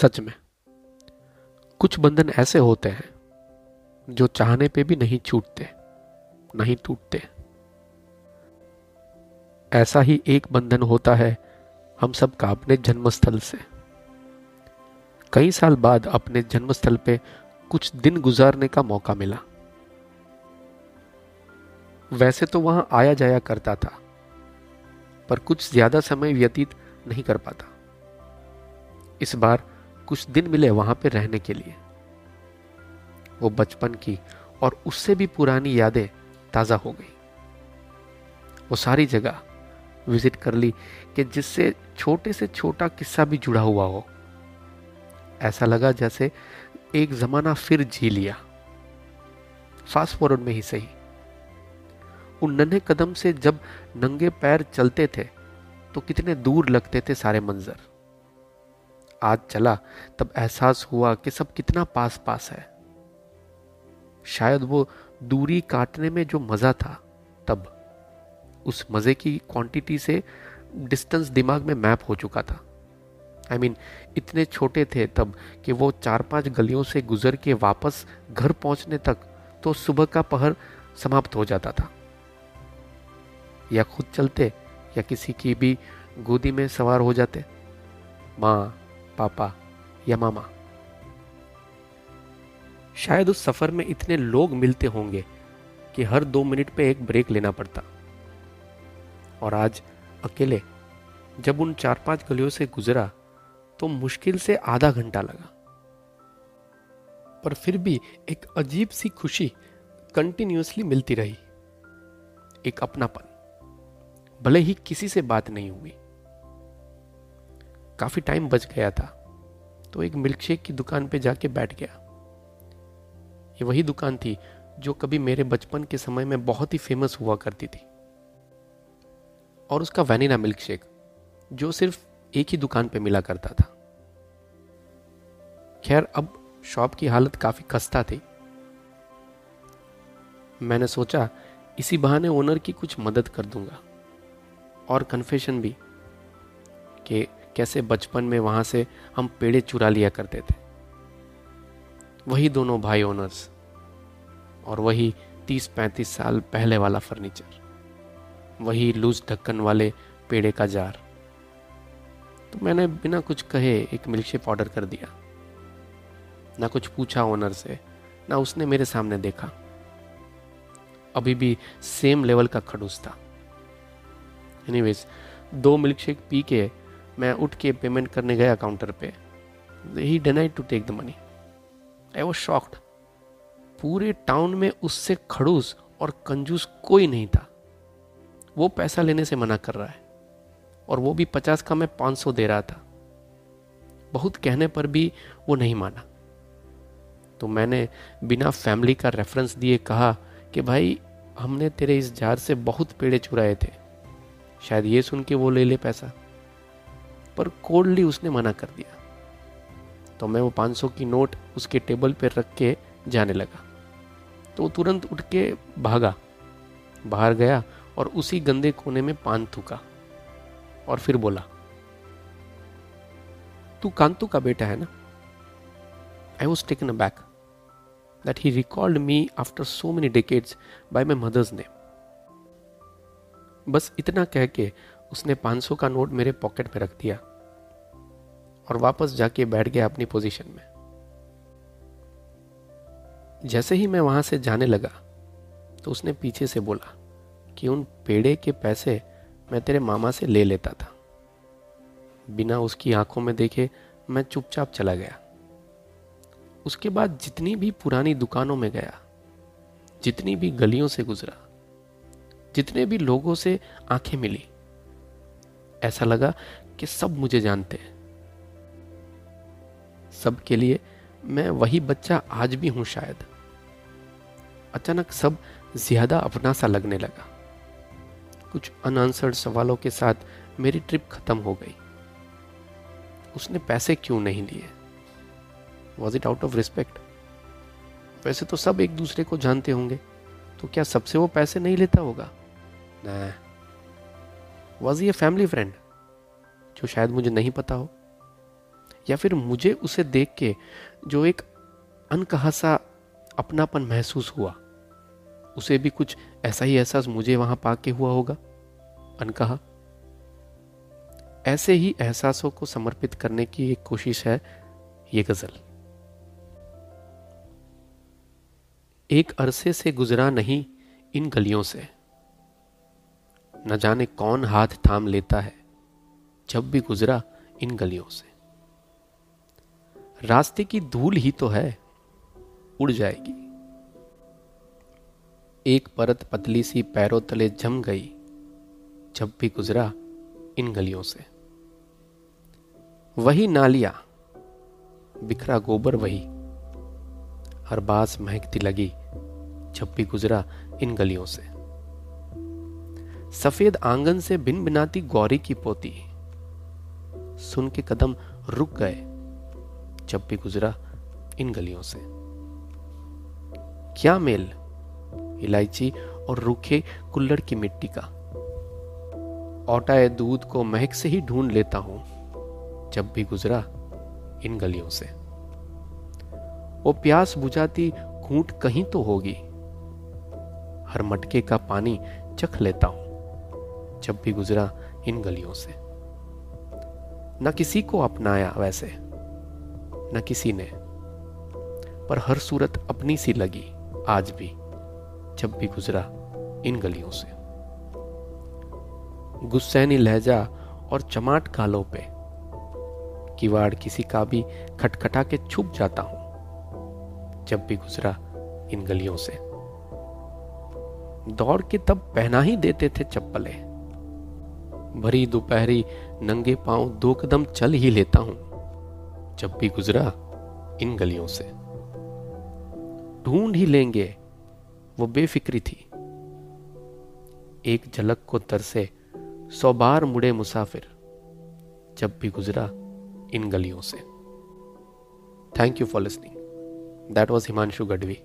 सच में। कुछ बंधन ऐसे होते हैं, जो चाहने पे भी नहीं छूटते, नहीं टूटते। ऐसा ही एक बंधन होता है हम सब का अपने जन्मस्थल से। कई साल बाद अपने जन्मस्थल पे कुछ दिन गुजारने का मौका मिला। वैसे तो वहाँ आया जाया करता था, पर कुछ ज़्यादा समय व्यतीत नहीं कर पाता। इस बार कुछ दिन मिले वहाँ पे रहने के लिए। वो बचपन की और उससे भी पुरानी यादें ताज़ा हो गई। वो सारी जगह विज़िट कर ली कि जिससे छोटे से छोटा किस्सा भी जुड़ा हुआ हो। ऐसा लगा जैसे एक जमाना फिर जी लिया। फास्ट फॉरवर्ड में ही सही। उन नन्हे कदम से जब नंगे पैर चलते थे तो कितने दूर लगते थे सारे मंजर। आज चला तब एहसास हुआ कि सब कितना पास पास है। शायद वो दूरी काटने में जो मज़ा था तब उस मज़े की क्वांटिटी से डिस्टेंस दिमाग में मैप हो चुका था। आई I मीन mean, इतने छोटे थे तब कि वो चार पाँच गलियों से गुजर के वापस घर पहुँचने तक तो सुबह का पहर समाप्त हो जाता था। या खुद चलते या किसी की भी गोदी में सवार हो जाते। माँ पापा या मामा। शायद उस सफ़र में इतने लोग मिलते होंगे कि हर दो मिनट पे एक ब्रेक लेना पड़ता। और आज अकेले, जब उन चार पाँच गलियों से गुजरा तो मुश्किल से आधा घंटा लगा। पर फिर भी एक अजीब सी खुशी कंटिन्यूसली मिलती रही। एक अपनापन, भले ही किसी से बात नहीं हुई। काफ़ी टाइम बच गया था। तो एक मिल्क शेक की दुकान पे जाके बैठ गया। ये वही दुकान थी जो कभी मेरे बचपन के समय में बहुत ही फ़ेमस हुआ करती थी। और उसका वैनिला मिल्क शेक जो सिर्फ़ एक ही दुकान पे मिला करता था। खैर, अब शॉप की हालत काफ़ी खस्ता थी। मैंने सोचा, इसी बहाने ओनर की कुछ मदद कर दूँगा। और कन्फेशन भी कि कैसे बचपन में वहाँ से हम पेड़े चुरा लिया करते थे। वही दोनों भाई ओनर्स और वही तीस पैंतीस साल पहले वाला फर्नीचर वही लूज ढक्कन वाले पेड़े का जार। तो मैंने बिना कुछ कहे एक मिल्कशेक ऑर्डर कर दिया। ना कुछ पूछा ओनर से, ना उसने मेरे सामने देखा। अभी भी सेम लेवल का खड़ूस था। एनीवेज दो मिल्कशेक पी के मैं उठ के पेमेंट करने गया काउंटर पे। He denied to take the money I was shocked पूरे टाउन में उससे खड़ूस और कंजूस कोई नहीं था। वो पैसा लेने से मना कर रहा है। और वो भी पचास का मैं पाँच सौ दे रहा था। बहुत कहने पर भी वो नहीं माना। तो मैंने बिना फैमिली का रेफरेंस दिए कहा कि भाई, हमने तेरे इस जार से बहुत पेड़े चुराए थे। शायद ये सुन के वो ले ले पैसा। पर कोल्डली उसने मना कर दिया। तो मैं वो 500 की नोट उसके टेबल पर रख के जाने लगा। तो तुरंत उठ के भागा। बाहर गया और उसी गंदे कोने में पान थूका और फिर बोला, तू कांतु का बेटा है ना? I was taken aback that he recalled me after so many decades by my mother's name बस इतना कह के उसने 500 का नोट मेरे पॉकेट में रख दिया। और वापस जाके बैठ गया अपनी पोजीशन में। जैसे ही मैं वहाँ से जाने लगा तो उसने पीछे से बोला कि उन पेड़े के पैसे मैं तेरे मामा से ले लेता था। बिना उसकी आँखों में देखे मैं चुपचाप चला गया। उसके बाद जितनी भी पुरानी दुकानों में गया, जितनी भी गलियों से गुजरा, जितने भी लोगों से आँखें मिली, ऐसा लगा कि सब मुझे जानते हैं। सबके लिए मैं वही बच्चा आज भी हूँ शायद। अचानक सब ज़्यादा अपना सा लगने लगा। कुछ अनआंसर्ड सवालों के साथ मेरी ट्रिप खत्म हो गई। उसने पैसे क्यों नहीं लिए? Was it out of respect वैसे तो सब एक दूसरे को जानते होंगे तो क्या सबसे वो पैसे नहीं लेता होगा? वॉज़ ये फैमिली फ्रेंड जो शायद मुझे नहीं पता हो। या फिर मुझे उसे देख के जो एक अनकहा सा अपनापन महसूस हुआ, उसे भी कुछ ऐसा ही एहसास मुझे वहाँ पाके हुआ होगा? अनकहा। ऐसे ही एहसासों को समर्पित करने की एक कोशिश है ये गज़ल। एक अरसे से गुजरा नहीं इन गलियों से। न जाने कौन हाथ थाम लेता है, जब भी गुजरा इन गलियों से। रास्ते की धूल ही तो है, उड़ जाएगी। एक परत पतली सी पैरों तले जम गई, जब भी गुजरा इन गलियों से। वही नालिया, बिखरा गोबर वही, हर बास महकती लगी, जब भी गुजरा इन गलियों से। सफ़ेद आँगन से बिन बिनाती गौरी की पोती, सुन के कदम रुक गए। जब भी गुजरा इन गलियों से। क्या मेल? इलायची और रूखे कुल्लड़ की मिट्टी का। ओटाए दूध को महक से ही ढूंढ लेता हूँ, जब भी गुजरा इन गलियों से। वो प्यास बुझाती घूट कहीं तो होगी। हर मटके का पानी चख लेता हूँ, जब भी गुजरा इन गलियों से। न किसी को अपनाया वैसे। न किसी ने। पर हर सूरत अपनी सी लगी, आज भी, जब भी गुजरा इन गलियों से। गुस्सैनी लहजा और चमाट कालों पे, किवाड़ किसी का भी खटखटा के छुप जाता हूँ, जब भी गुजरा इन गलियों से। दौड़ के तब पहना ही देते थे चप्पलें। भरी दोपहरी नंगे पाँव दो कदम चल ही लेता हूँ। जब भी गुजरा इन गलियों से। ढूंढ ही लेंगे, वो बेफिक्री थी। एक झलक को तरसे सौ बार मुड़े मुसाफिर, जब भी गुजरा इन गलियों से। Thank you for listening that was Himanshu Gadhvi